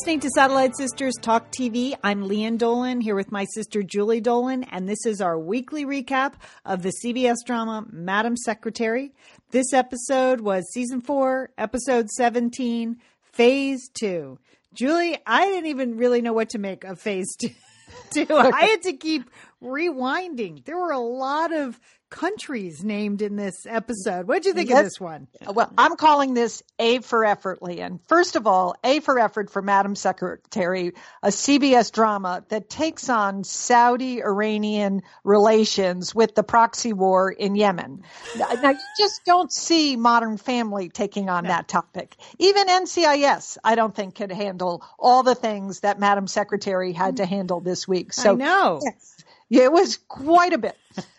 listening to Satellite Sisters Talk TV. I'm Lian Dolan here with my sister Julie Dolan, and this is our weekly recap of the CBS drama Madam Secretary. This episode was season four, episode 17, phase two. Julie, I didn't even really know what to make of phase two. I had to keep rewinding. There were a lot of countries named in this episode. What do you think yes. of this one? Uh, well, I'm calling this A for Effort, Lian. First of all, A for Effort for Madam Secretary, a CBS drama that takes on Saudi Iranian relations with the proxy war in Yemen. now, you just don't see Modern Family taking on no. that topic. Even NCIS, I don't think could handle all the things that Madam Secretary had to mm. handle this week. So, I know. Yes, yeah, it was quite a bit.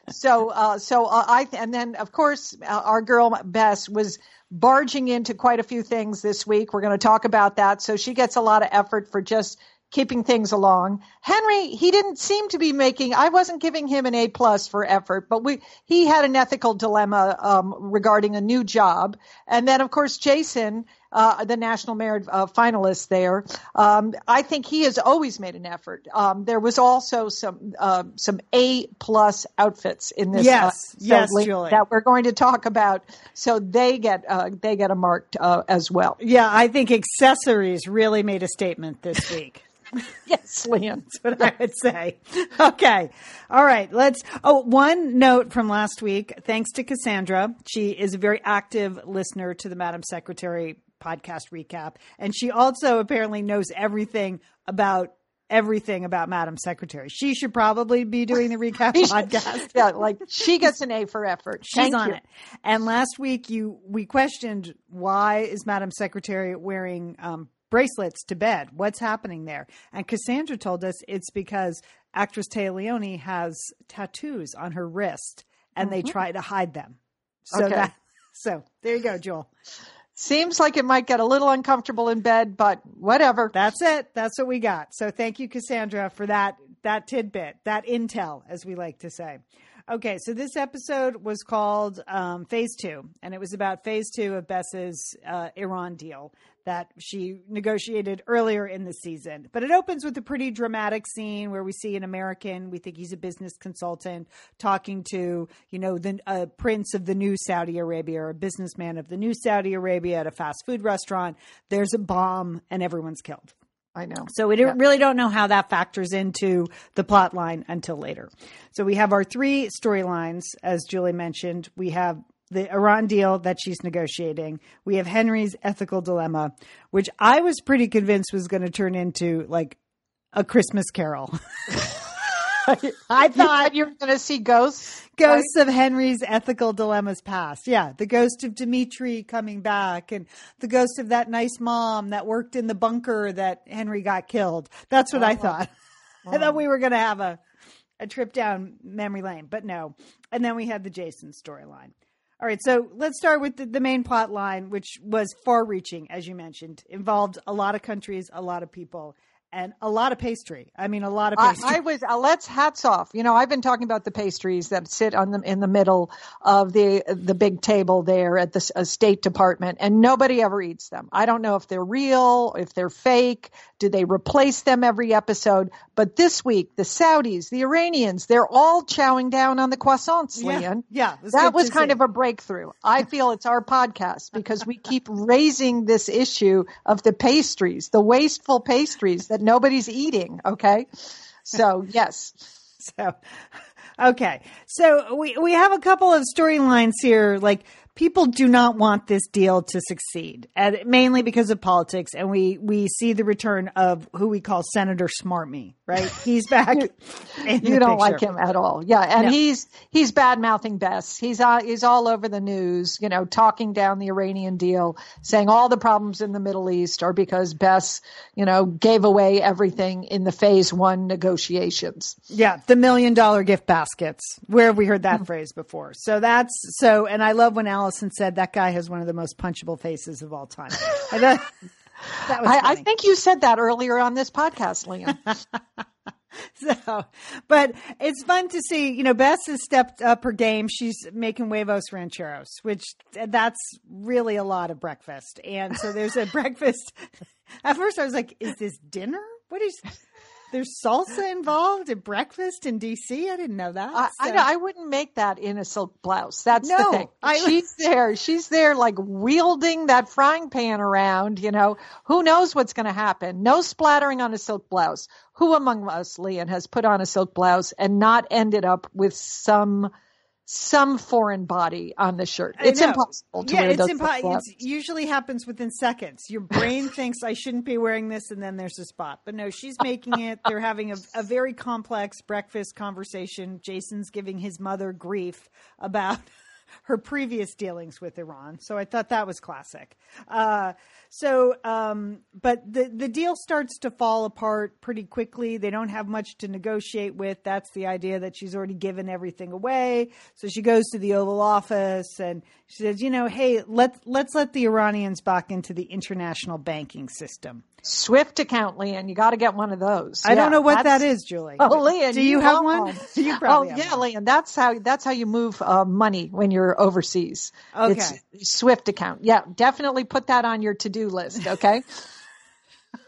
So, uh, so uh, I, and then of course, uh, our girl Bess was barging into quite a few things this week. We're going to talk about that. So she gets a lot of effort for just keeping things along. Henry, he didn't seem to be making. I wasn't giving him an A plus for effort, but we he had an ethical dilemma um, regarding a new job, and then of course Jason uh, the National Merit uh, finalist there. Um, I think he has always made an effort. Um, there was also some uh, some A plus outfits in this. Yes, yes, Julie. that we're going to talk about. So they get uh, they get a marked uh, as well. Yeah, I think accessories really made a statement this week. yes, Lian. That's what I would say. Okay. All right. Let's. Oh, one note from last week. Thanks to Cassandra. She is a very active listener to the Madam Secretary podcast recap. And she also apparently knows everything about everything about Madam Secretary. She should probably be doing the recap podcast. Yeah, like she gets an A for effort. She's Thank on you. it. And last week you we questioned why is Madam Secretary wearing um, bracelets to bed? What's happening there? And Cassandra told us it's because actress Téa Leoni has tattoos on her wrist and mm-hmm. they try to hide them. So okay. that so there you go, Joel. Seems like it might get a little uncomfortable in bed, but whatever. That's it. That's what we got. So thank you, Cassandra, for that that tidbit, that intel, as we like to say. Okay, so this episode was called um, Phase Two, and it was about Phase Two of Bess's uh, Iran deal that she negotiated earlier in the season. But it opens with a pretty dramatic scene where we see an American, we think he's a business consultant, talking to, you know, the uh, prince of the new Saudi Arabia or a businessman of the new Saudi Arabia at a fast food restaurant. There's a bomb and everyone's killed. I know. So we yeah. really don't know how that factors into the plot line until later. So we have our three storylines, as Julie mentioned. We have the Iran deal that she's negotiating. We have Henry's ethical dilemma, which I was pretty convinced was going to turn into like a Christmas carol. I thought you were going to see ghosts. Ghosts of Henry's ethical dilemmas past. Yeah. The ghost of Dimitri coming back and the ghost of that nice mom that worked in the bunker that Henry got killed. That's what oh, I thought. Oh. I thought we were going to have a, a trip down memory lane, but no. And then we had the Jason storyline. All right, so let's start with the, the, main plot line, which was far reaching, as you mentioned, involved a lot of countries, a lot of people, and a lot of pastry. I mean, a lot of pastry. I, I was uh, let's hats off. You know, I've been talking about the pastries that sit on the in the middle of the the big table there at the uh, State Department, and nobody ever eats them. I don't know if they're real, if they're fake. Do they replace them every episode? But this week, the Saudis, the Iranians, they're all chowing down on the croissants, yeah, Lian. Yeah, that was kind see. of a breakthrough. I feel it's our podcast because we keep raising this issue of the pastries, the wasteful pastries that nobody's eating. Okay. So, yes. So, okay. So we, we have a couple of storylines here. Like people do not want this deal to succeed, and mainly because of politics. And we we see the return of who we call Senator Smarmy. Right, he's back. you don't like him at all, yeah. And no. he's he's bad mouthing Bess. He's uh, he's all over the news, you know, talking down the Iranian deal, saying all the problems in the Middle East are because Bess, you know, gave away everything in the Phase One negotiations. Yeah, the million dollar gift baskets. Where have we heard that mm-hmm. phrase before? So that's so. And I love when Alan Allison said that guy has one of the most punchable faces of all time. I, I, I, think you said that earlier on this podcast, Lian. so, but it's fun to see, you know, Bess has stepped up her game. She's making huevos rancheros, which that's really a lot of breakfast. And so there's a breakfast. At first I was like, is this dinner? What is, there's salsa involved at breakfast in DC. I didn't know that. I, So- I, I wouldn't make that in a silk blouse. That's No, the thing. I- she's there. She's there, like wielding that frying pan around. You know, who knows what's going to happen? No splattering on a silk blouse. Who among us, Lian, has put on a silk blouse and not ended up with some some foreign body on the shirt? It's impossible to yeah, it's impossible. It usually happens within seconds. Your brain thinks I shouldn't be wearing this, and then there's a spot. But no, she's making it. They're having a, a very complex breakfast conversation. Jason's giving his mother grief about her previous dealings with Iran. So I thought that was classic. Uh, so, um, but the the deal starts to fall apart pretty quickly. They don't have much to negotiate with. That's the idea that she's already given everything away. So she goes to the Oval Office and she says, you know, hey, let's let's let the Iranians back into the international banking system. Swift account, Lian. You got to get one of those. I don't know what that's- Julie. Oh, Lian, do you, have want one? you probably oh yeah, one. Lian. That's how that's how you move uh, money when you're overseas. Okay. It's Swift account. Yeah, definitely put that on your to do list. Okay.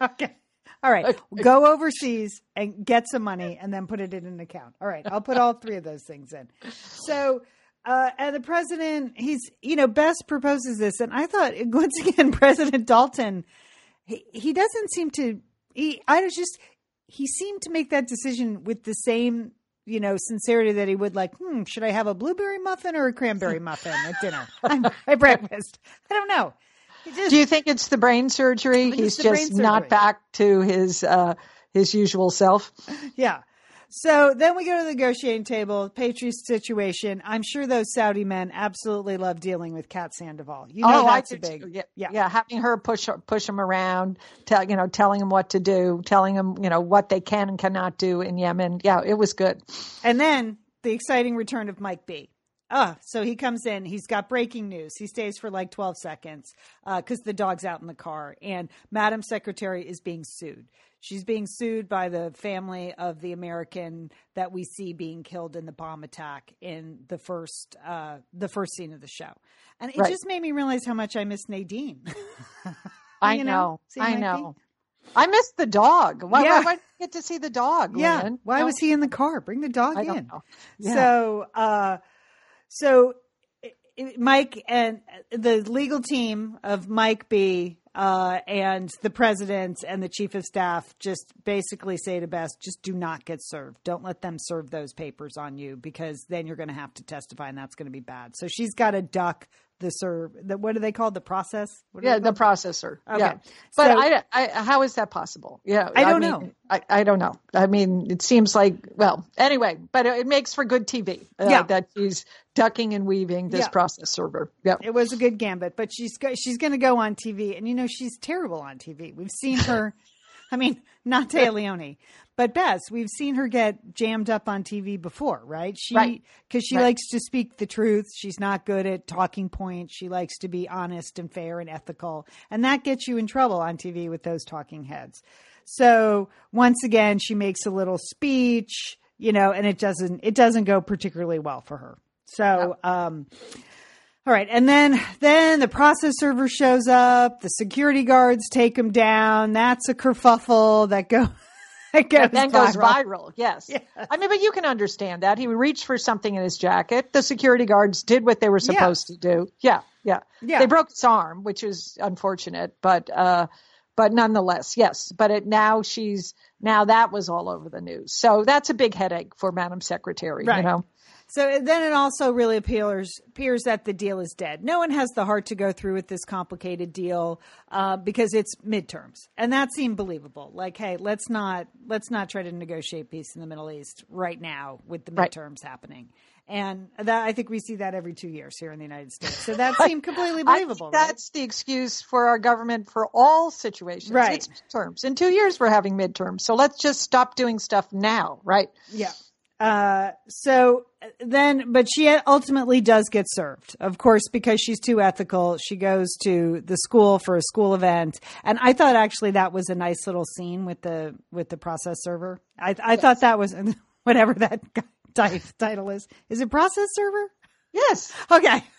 Okay. All right. Go overseas and get some money and then put it in an account. All right. I'll put all three of those things in. So, uh, and the president, he's, you know, Bess proposes this. And I thought, once again, President Dalton, he, he doesn't seem to, he, I was just, he seemed to make that decision with the same, you know, sincerity that he would like, hmm, should I have a blueberry muffin or a cranberry muffin at dinner? at breakfast. I don't know. Just, Do you think it's the brain surgery? He's just not back to his uh, his usual self. Yeah. So then we go to the negotiating table, Patriots situation. I'm sure those Saudi men absolutely love dealing with Kat Sandoval. You know oh, I that's a big. Yeah, yeah. yeah, Having her push push him around, tell you know, telling him what to do, telling him you know what they can and cannot do in Yemen. Yeah, it was good. And then the exciting return of Mike B. Ah, so he comes in. He's got breaking news. He stays for like 12 seconds because the dog's out in the car, and Madam Secretary is being sued. She's being sued by the family of the American that we see being killed in the bomb attack in the first uh, the first scene of the show, and it Right. just made me realize how much I miss Nadine. I You know, I know. I missed the dog. Why, Yeah. why, why get to see the dog? yeah, Lian? why No, was he in the car? Bring the dog I in. Yeah. So, uh, so Mike and the legal team of Mike B. Uh, and the president and the chief of staff just basically say to Bess, just do not get served. Don't let them serve those papers on you because then you're going to have to testify and that's going to be bad. So she's got to duck the serve. The, what do they call the process? What yeah, the processor. Okay. Yeah, but So- I, I, how is that possible? Yeah, I don't mean, know. I, I don't know. I mean, it seems like well, anyway, but it makes for good TV. Uh, Yeah. that she's ducking and weaving this Yeah. process server. Yeah, It was a good gambit, but she's go- she's going to go on TV, and you know she's terrible on TV. We've seen her. I mean, not Téa Leoni, but Bess. We've seen her get jammed up on TV before, right? She Right. because she Right. likes to speak the truth. She's not good at talking points. She likes to be honest and fair and ethical, and that gets you in trouble on TV with those talking heads. So once again, she makes a little speech, you know, and it doesn't it doesn't go particularly well for her. So. um all right, and then then the process server shows up. The security guards take him down. That's a kerfuffle that go that goes then goes viral. viral. Yes. I mean, but you can understand that he reached for something in his jacket. The security guards did what they were supposed to do. Yeah, yeah, Yeah. They broke his arm, which is unfortunate, but uh, but nonetheless, yes. But it, now she's now that was all over the news. So that's a big headache for Madam Secretary. Right. You know. So then it also really appears appears that the deal is dead. No one has the heart to go through with this complicated deal uh, because it's midterms, and that seemed believable. Like, hey, let's not let's not try to negotiate peace in the Middle East right now with the Right. midterms happening. And that I think we see that every two years here in the United States. So that seemed completely I believable. think that's the excuse for our government for all situations. Right. It's midterms. In two years, we're having midterms. So let's just stop doing stuff now, right? right? Yeah. Uh, so then, but she ultimately does get served, of course, because she's too ethical. She goes to the school for a school event, and I thought actually that was a nice little scene with the with the process server. I, I yes. thought that was whatever that title is. Is it process server? Yes. Okay.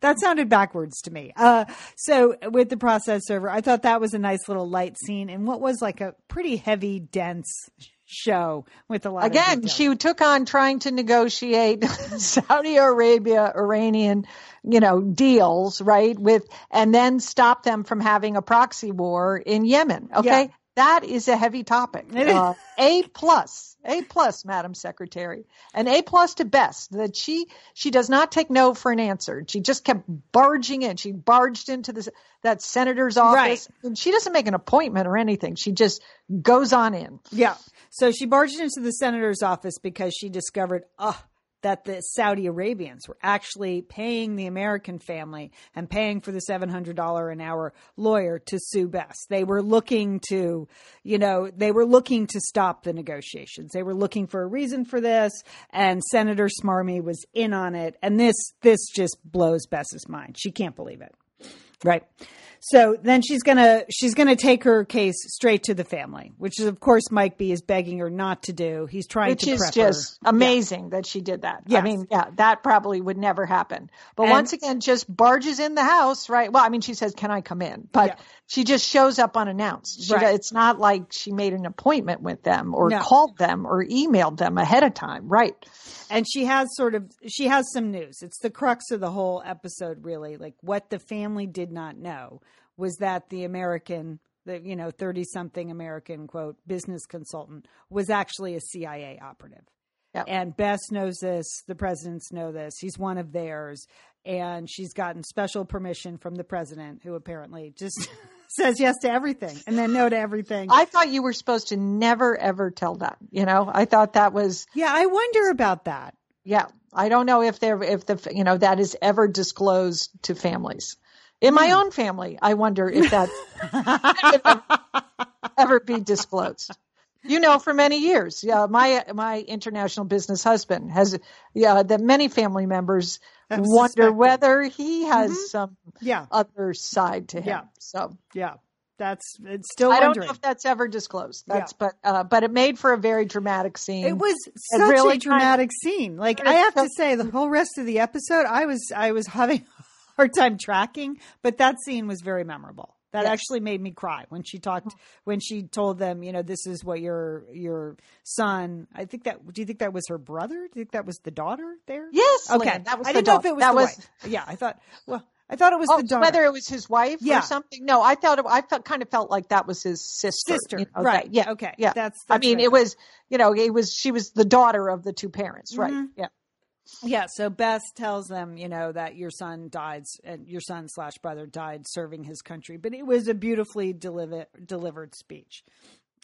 That sounded backwards to me. Uh, so with the process server, I thought that was a nice little light scene and what was like a pretty heavy, dense show with a lot again she took on trying to negotiate saudi arabia iranian you know deals right with and then stop them from having a proxy war in yemen okay yeah. That is a heavy topic uh, a plus a plus, Madam Secretary, and A plus to Bess that she she does not take no for an answer. She just kept barging in. She barged into the that senator's office, right. and she doesn't make an appointment or anything. She just goes on in. Yeah. So she barged into the senator's office because she discovered, oh, that the Saudi Arabians were actually paying the American family and paying for the $700 an hour lawyer to sue Bess. They were looking to, you know, they were looking to stop the negotiations. They were looking for a reason for this and Senator Smarmy was in on it and this this just blows Bess's mind. She can't believe it. Right. So then she's gonna she's gonna take her case straight to the family, which is of course Mike B is begging her not to do. He's trying to which to is just her. amazing yeah. that she did that. Yes. I mean, yeah, that probably would never happen. But and, once again, just barges in the house, right? Well, I mean, she says, "Can I come in?" But yeah. she just shows up unannounced. She, right. It's not like she made an appointment with them or no. called them or emailed them ahead of time, right? And she has sort of she has some news. It's the crux of the whole episode really. Like what the family did not know was that the american the you know 30 something american quote business consultant was actually a cia operative. Yep. and bess knows this. The presidents know this. He's one of theirs. And she's gotten special permission from the president who apparently just says yes to everything and then no to everything. I thought you were supposed to never ever tell that. You know, I thought that was. Yeah, I wonder about that. Yeah, I don't know if there if the you know that is ever disclosed to families. In my hmm. own family, I wonder if that ever be disclosed. You know, for many years, yeah, my my international business husband has, yeah, that many family members wonder whether he has mm-hmm. some yeah. other side to him. Yeah. So yeah, that's it's still. I wondering. don't know if that's ever disclosed. That's yeah. but uh, but it made for a very dramatic scene. It was such really a dramatic kind of, scene. Like I have to say, the whole rest of the episode, I was I was having a hard time tracking, but that scene was very memorable. That yes. actually made me cry when she talked when she told them, you know, this is what your your son. I think that. Do you think that was her brother? Do you think that was the daughter there? Yes. Okay. Lynn, that was. I didn't know if it was that was. Wife. Yeah, I thought. Well, I thought it was oh, the daughter. Whether it was his wife yeah. or something. No, I thought it, I felt kind of felt like that was his sister. Sister, you know, right? That, yeah. Okay. Yeah. That's. that's I mean, it was. You know, it was. She was the daughter of the two parents, right? Mm-hmm. Yeah. Yeah, so Bess tells them, you know, that your son died, and your son slash brother died serving his country. But it was a beautifully deliver, delivered speech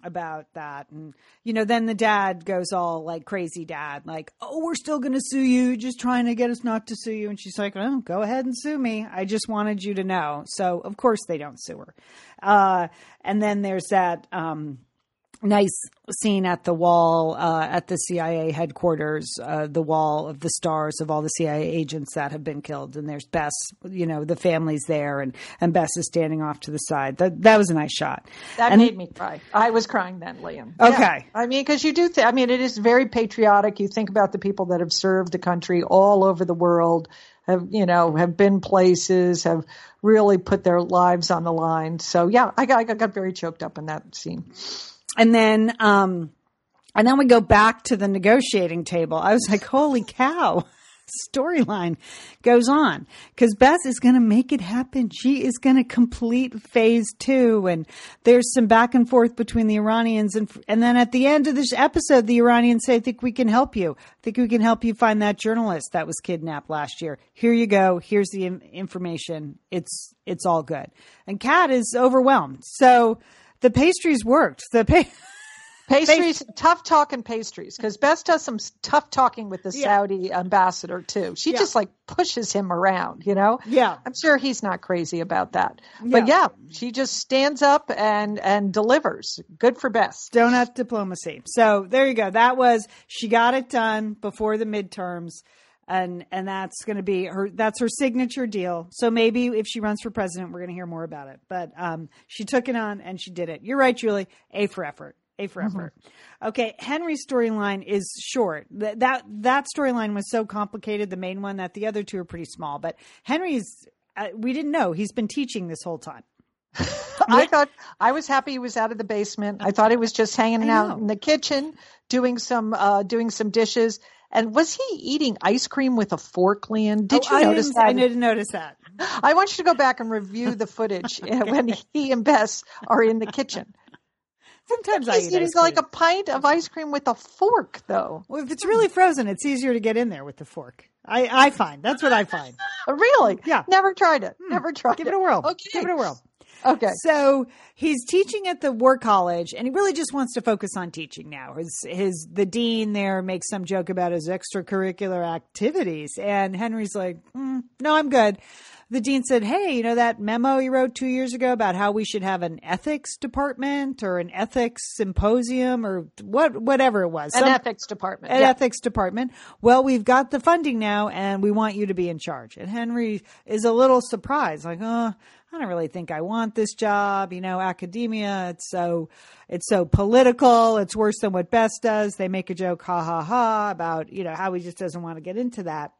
about that. And, you know, then the dad goes all like crazy dad, like, oh, we're still going to sue you, just trying to get us not to sue you. And she's like, oh, go ahead and sue me. I just wanted you to know. So, of course, they don't sue her. Uh, and then there's that. Um, nice scene at the wall uh, at the CIA headquarters, uh, the wall of the stars of all the CIA agents that have been killed, and there's Bess, you know, the family's there, and and Bess is standing off to the side. That that was a nice shot. That and, made me cry. I was crying then, Lian. Okay, yeah. I mean, because you do. Th- I mean, it is very patriotic. You think about the people that have served the country all over the world. Have you know have been places have really put their lives on the line. So yeah, I got I got very choked up in that scene and then um and then we go back to the negotiating table. I was like, holy cow. Storyline goes on because Bess is going to make it happen. She is going to complete phase two, and there's some back and forth between the Iranians, and and then at the end of this episode, the Iranians say, "I think we can help you. I think we can help you find that journalist that was kidnapped last year. Here you go. Here's the information. It's it's all good." And Kat is overwhelmed. So the pastries worked. The pa- Pastries, tough talking pastries, because Bess does some tough talking with the Yeah. Saudi ambassador too. She Yeah. just like pushes him around, you know. Yeah. I'm sure he's not crazy about that. But Yeah. yeah, she just stands up and and delivers. Good for Bess. donut diplomacy. So there you go. That was she got it done before the midterms, and and that's going to be her. That's her signature deal. So maybe if she runs for president, we're going to hear more about it. But um, she took it on and she did it. You're right, Julie. A for effort. A for effort. Okay, Henry's storyline is short. That that, that storyline was so complicated, the main one, that the other two are pretty small. But Henry's, uh, we didn't know he's been teaching this whole time. I thought I was happy he was out of the basement. I thought he was just hanging out in the kitchen doing some uh doing some dishes. And was he eating ice cream with a fork, Lian? Did Oh, you I notice that? I didn't notice that. I want you to go back and review the footage uh, when he and Bess are in the kitchen. Sometimes I eat eating ice cream. like a pint of ice cream with a fork, though. Well, if it's really frozen, it's easier to get in there with the fork. I, I find that's what I find. Really? Yeah. Never tried it. Never tried Give it a whirl. Okay. Give it a whirl. Okay. So he's teaching at the war college, and he really just wants to focus on teaching now. His his the dean there makes some joke about his extracurricular activities, and Henry's like, mm, "No, I'm good." The dean said, "Hey, you know that memo you wrote two years ago about how we should have an ethics department or an ethics symposium or what, whatever it was, An Some- ethics department. an yeah. ethics department. Well, we've got the funding now and we want you to be in charge. And Henry is a little surprised, like, oh, I don't really think I want this job. You know, academia, it's so, it's so political. It's worse than what Bess does. They make a joke, ha ha ha, about, you know, how he just doesn't want to get into that.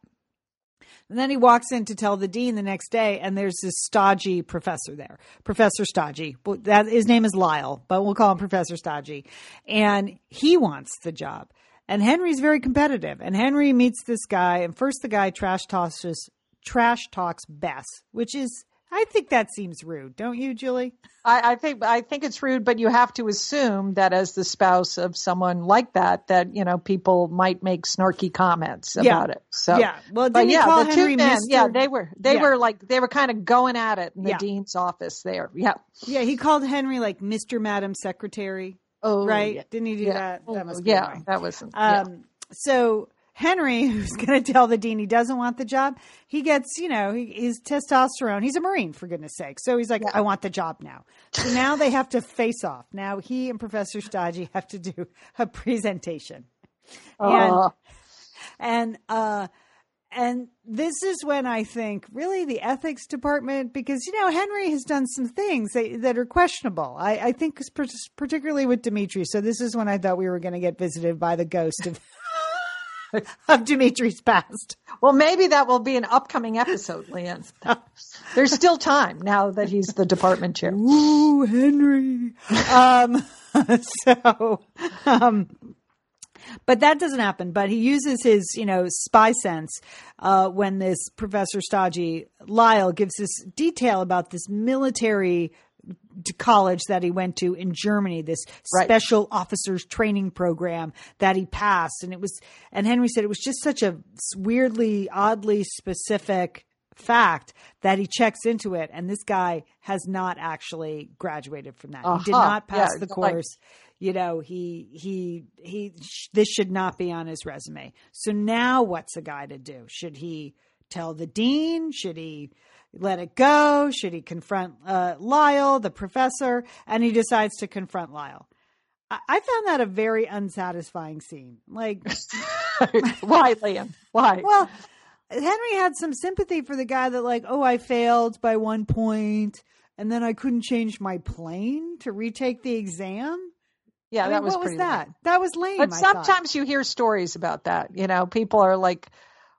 And then he walks in to tell the dean the next day, and there's this stodgy professor there, Professor Stodgy. That his name is Lyle, but we'll call him Professor Stodgy, and he wants the job. And Henry's very competitive, and Henry meets this guy, and first the guy trash tosses, trash talks Bess, which is, I think that seems rude, don't you, Julie? I, I think I think it's rude, but you have to assume that as the spouse of someone like that, that you know people might make snarky comments Yeah. about it. So Yeah. Well, he yeah, call the Henry two men, Mr. yeah, they were they Yeah. were like they were kind of going at it in the Yeah. dean's office there. Yeah. Yeah, he called Henry like Mr. Madam Secretary, Oh, right? Didn't he do Yeah. that? Oh, That must be yeah, that wasn't. yeah. Um, so Henry, who's going to tell the dean he doesn't want the job, he gets, you know, he, his testosterone. He's a Marine, for goodness sake. So he's like, I want the job now. So now they have to face off. Now he and Professor Stodgy have to do a presentation. Uh, And, uh, and this is when I think really the ethics department, because, you know, Henry has done some things that, that are questionable. I, I think particularly with Dimitri. So this is when I thought we were going to get visited by the ghost of, of Dimitri's past. well, maybe that will be an upcoming episode, Lian. There's still time now that he's the department chair. Ooh, Henry. um, so, um, but that doesn't happen. But he uses his, you know, spy sense uh, when this Professor Stodgy Lyle gives this detail about this military college that he went to in Germany, this Right. special officers training program that he passed. And it was, and Henry said it was just such a weirdly, oddly specific fact that he checks into it. And this guy has not actually graduated from that. He did Uh-huh. not pass Yeah, the it's like- course. you know, he, he, he, sh- this should not be on his resume. So now what's a guy to do? Should he tell the dean? Should he let it go? Should he confront uh, Lyle, the professor? And he decides to confront Lyle. I, I found that a very unsatisfying scene. Like, Why, Lian? Why? well, Henry had some sympathy for the guy that, like, oh, I failed by one point, and then I couldn't change my plane to retake the exam. yeah, I that mean, was what was that? lame. That was lame. But I thought. sometimes you hear stories about that. You know, people are like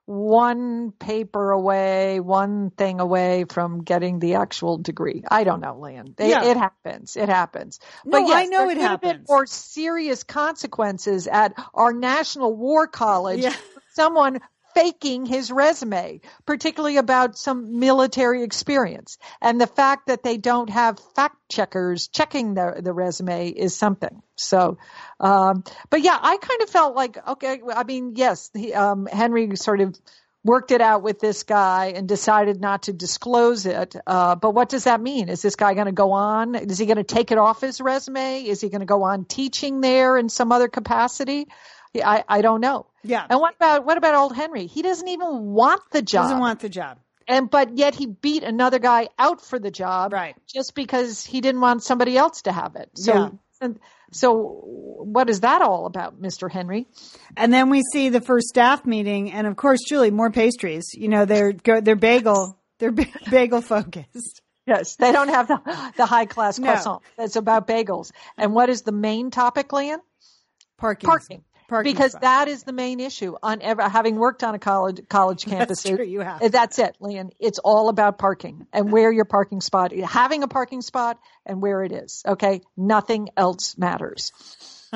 one paper away, one thing away from getting the actual degree. I don't know, Lynn. It, Yeah. it happens. It happens. No, but yes, I know it could have been happens. more serious consequences at our National War College. Yeah. Someone faking his resume, particularly about some military experience. And the fact that they don't have fact checkers checking the, the resume is something. So, um, but yeah, I kind of felt like, okay, I mean, yes, he, um, Henry sort of worked it out with this guy and decided not to disclose it. Uh, but what does that mean? Is this guy going to go on? Is he going to take it off his resume? Is he going to go on teaching there in some other capacity? I, I don't know. Yeah. And what about what about old Henry? He doesn't even want the job. He doesn't want the job. And but yet he beat another guy out for the job, Right. Just because he didn't want somebody else to have it. So, Yeah. and, so what is that all about, Mister Henry? And then we see the first staff meeting, and of course, Julie, more pastries. You know, they're they're bagel, they're bagel focused. Yes, they don't have the the high class No. croissant. That's about bagels. And what is the main topic, Lian? Parking, Parking. Parking because spot. that is the main issue on ever having worked on a college college campus. true, you have. That's it, Lian. It's all about parking and where your parking spot, having a parking spot, and where it is. Okay, nothing else matters.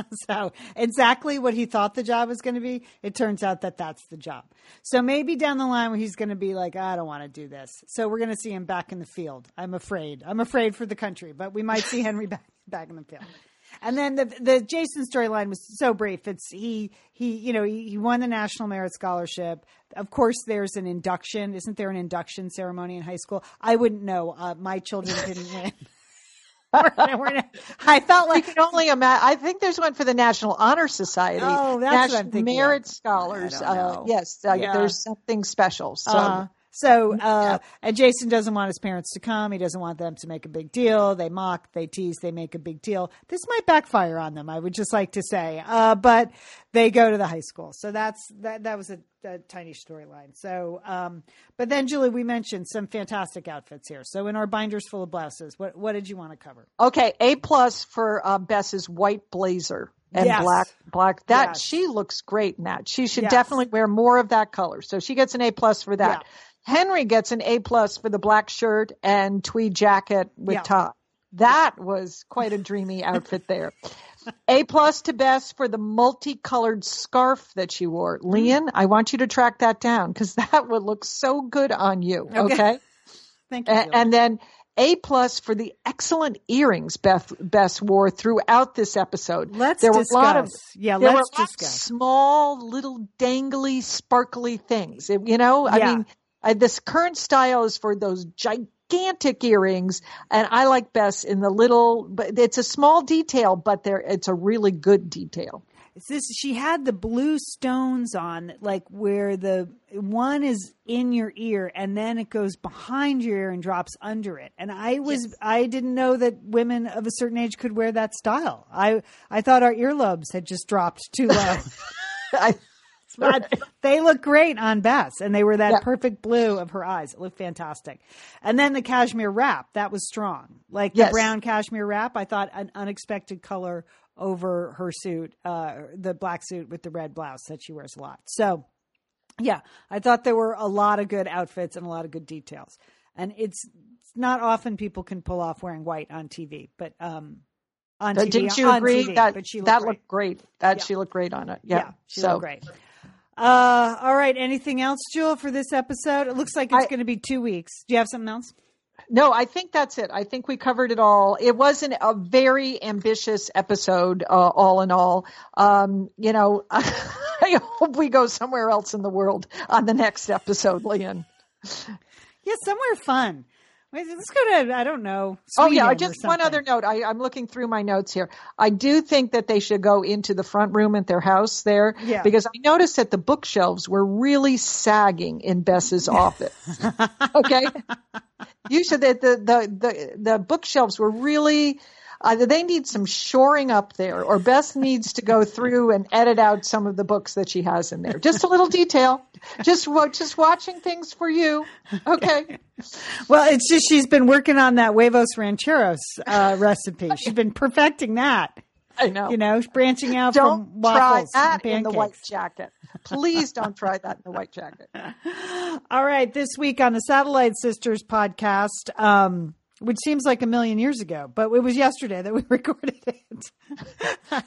so exactly what he thought the job was going to be, it turns out that that's the job. So maybe down the line when he's going to be like, I don't want to do this. So we're going to see him back in the field. I'm afraid. I'm afraid for the country, but we might see Henry back back in the field. And then the the Jason storyline was so brief. It's he he you know he, he won the National Merit Scholarship. Of course, there's an induction. Isn't there an induction ceremony in high school? I wouldn't know. Uh, my children didn't win. We're- we're- I felt I like can only imagine. I think there's one for the National Honor Society. Oh, that's what I'm thinking Merit of. Scholars. I don't Uh, yes, uh, Yeah. there's something special. So Uh, so, uh, and Jason doesn't want his parents to come. He doesn't want them to make a big deal. They mock, they tease, they make a big deal. This might backfire on them. I would just like to say, uh, but they go to the high school. So that's, that, that was a, a tiny storyline. So, um, but then Julie, we mentioned some fantastic outfits here. So in our binders full of blouses, what, what did you want to cover? okay, A plus for uh, Bess's white blazer and Yes. black black. That Yes. she looks great in that. She should Yes. definitely wear more of that color. So she gets an A plus for that. Henry gets an A plus for the black shirt and tweed jacket with Yeah. tie. That was quite a dreamy outfit there. A plus to Bess for the multicolored scarf that she wore. Mm. Lian, I want you to track that down because that would look so good on you. Okay. Okay. Thank you. A- and then A plus for the excellent earrings Beth Bess wore throughout this episode. Let's there were a lot of. Yeah, there let's were discuss. small little dangly sparkly things. It- you know, I mean, uh, this current style is for those gigantic earrings, and I like Bess in the little. But it's a small detail, but there it's a really good detail. This she had the blue stones on like where the one is in your ear and then it goes behind your ear and drops under it and i was i didn't know that women of a certain age could wear that style i i thought our earlobes had just dropped too low I, but they look great on Bess, and they were that Yeah. perfect blue of her eyes. It looked fantastic. And then the cashmere wrap, that was strong. Like the brown cashmere wrap, I thought an unexpected color over her suit, uh, the black suit with the red blouse that she wears a lot. So, yeah, I thought there were a lot of good outfits and a lot of good details. And it's, it's not often people can pull off wearing white on TV, but um, on But TV, didn't you agree TV, that she looked that great. looked great? That Yeah. she looked great on it. Yeah. she so looked great. Uh, all right. Anything else, Jewel, for this episode? It looks like it's going to be two weeks. Do you have something else? No, I think that's it. I think we covered it all. It wasn't a very ambitious episode, uh, all in all. Um, you know, I hope we go somewhere else in the world on the next episode, Lian. Yeah, somewhere fun. Let's go to I don't know. Oh yeah, Sweden just one other note. I, I'm looking through my notes here. I do think that they should go into the front room at their house there, Yeah. because I noticed that the bookshelves were really sagging in Bess's office. okay, you said that the the the, the bookshelves were really. Either they need some shoring up there, or Bess needs to go through and edit out some of the books that she has in there. Just a little detail. Just just watching things for you. Okay. Well, it's just she's been working on that huevos rancheros uh, recipe. She's been perfecting that. I know. You know, branching out don't from try that and in the white jacket. Please don't try that in the white jacket. All right, this week on the Satellite Sisters podcast, um, which seems like a million years ago, but it was yesterday that we recorded it.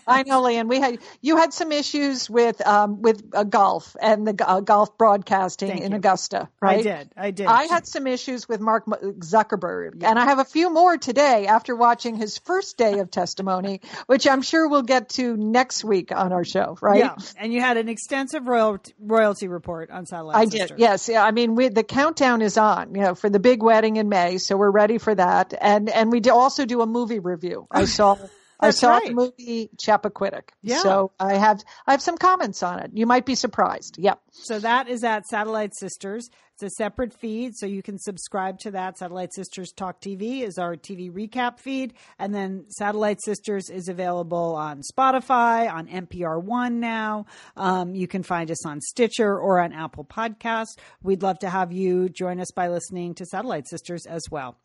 I know, Lian. We had you had some issues with um, with uh, golf and the uh, golf broadcasting Thank in you. Augusta, right? I did. I did. I had some issues with Mark Zuckerberg, and I have a few more today after watching his first day of testimony, which I'm sure we'll get to next week on our show, right? Yeah, and you had an extensive royalty royalty report on Satellite I Sisters. did. Yes. Yeah. I mean, we, the countdown is on, you know, for the big wedding in May. So we're ready for that. And, and we do also do a movie review. I saw, I saw right. the movie Chappaquiddick. Yeah. So I have, I have some comments on it. You might be surprised. Yep. So that is at Satellite Sisters. It's a separate feed, so you can subscribe to that. Satellite Sisters Talk TV is our TV recap feed, and then Satellite Sisters is available on Spotify, on NPR One now. Um, you can find us on Stitcher or on Apple Podcasts. We'd love to have you join us by listening to Satellite Sisters as well.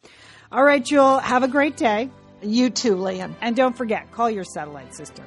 All right, Jewel, have a great day, you too, Lian. And don't forget, call your satellite sister.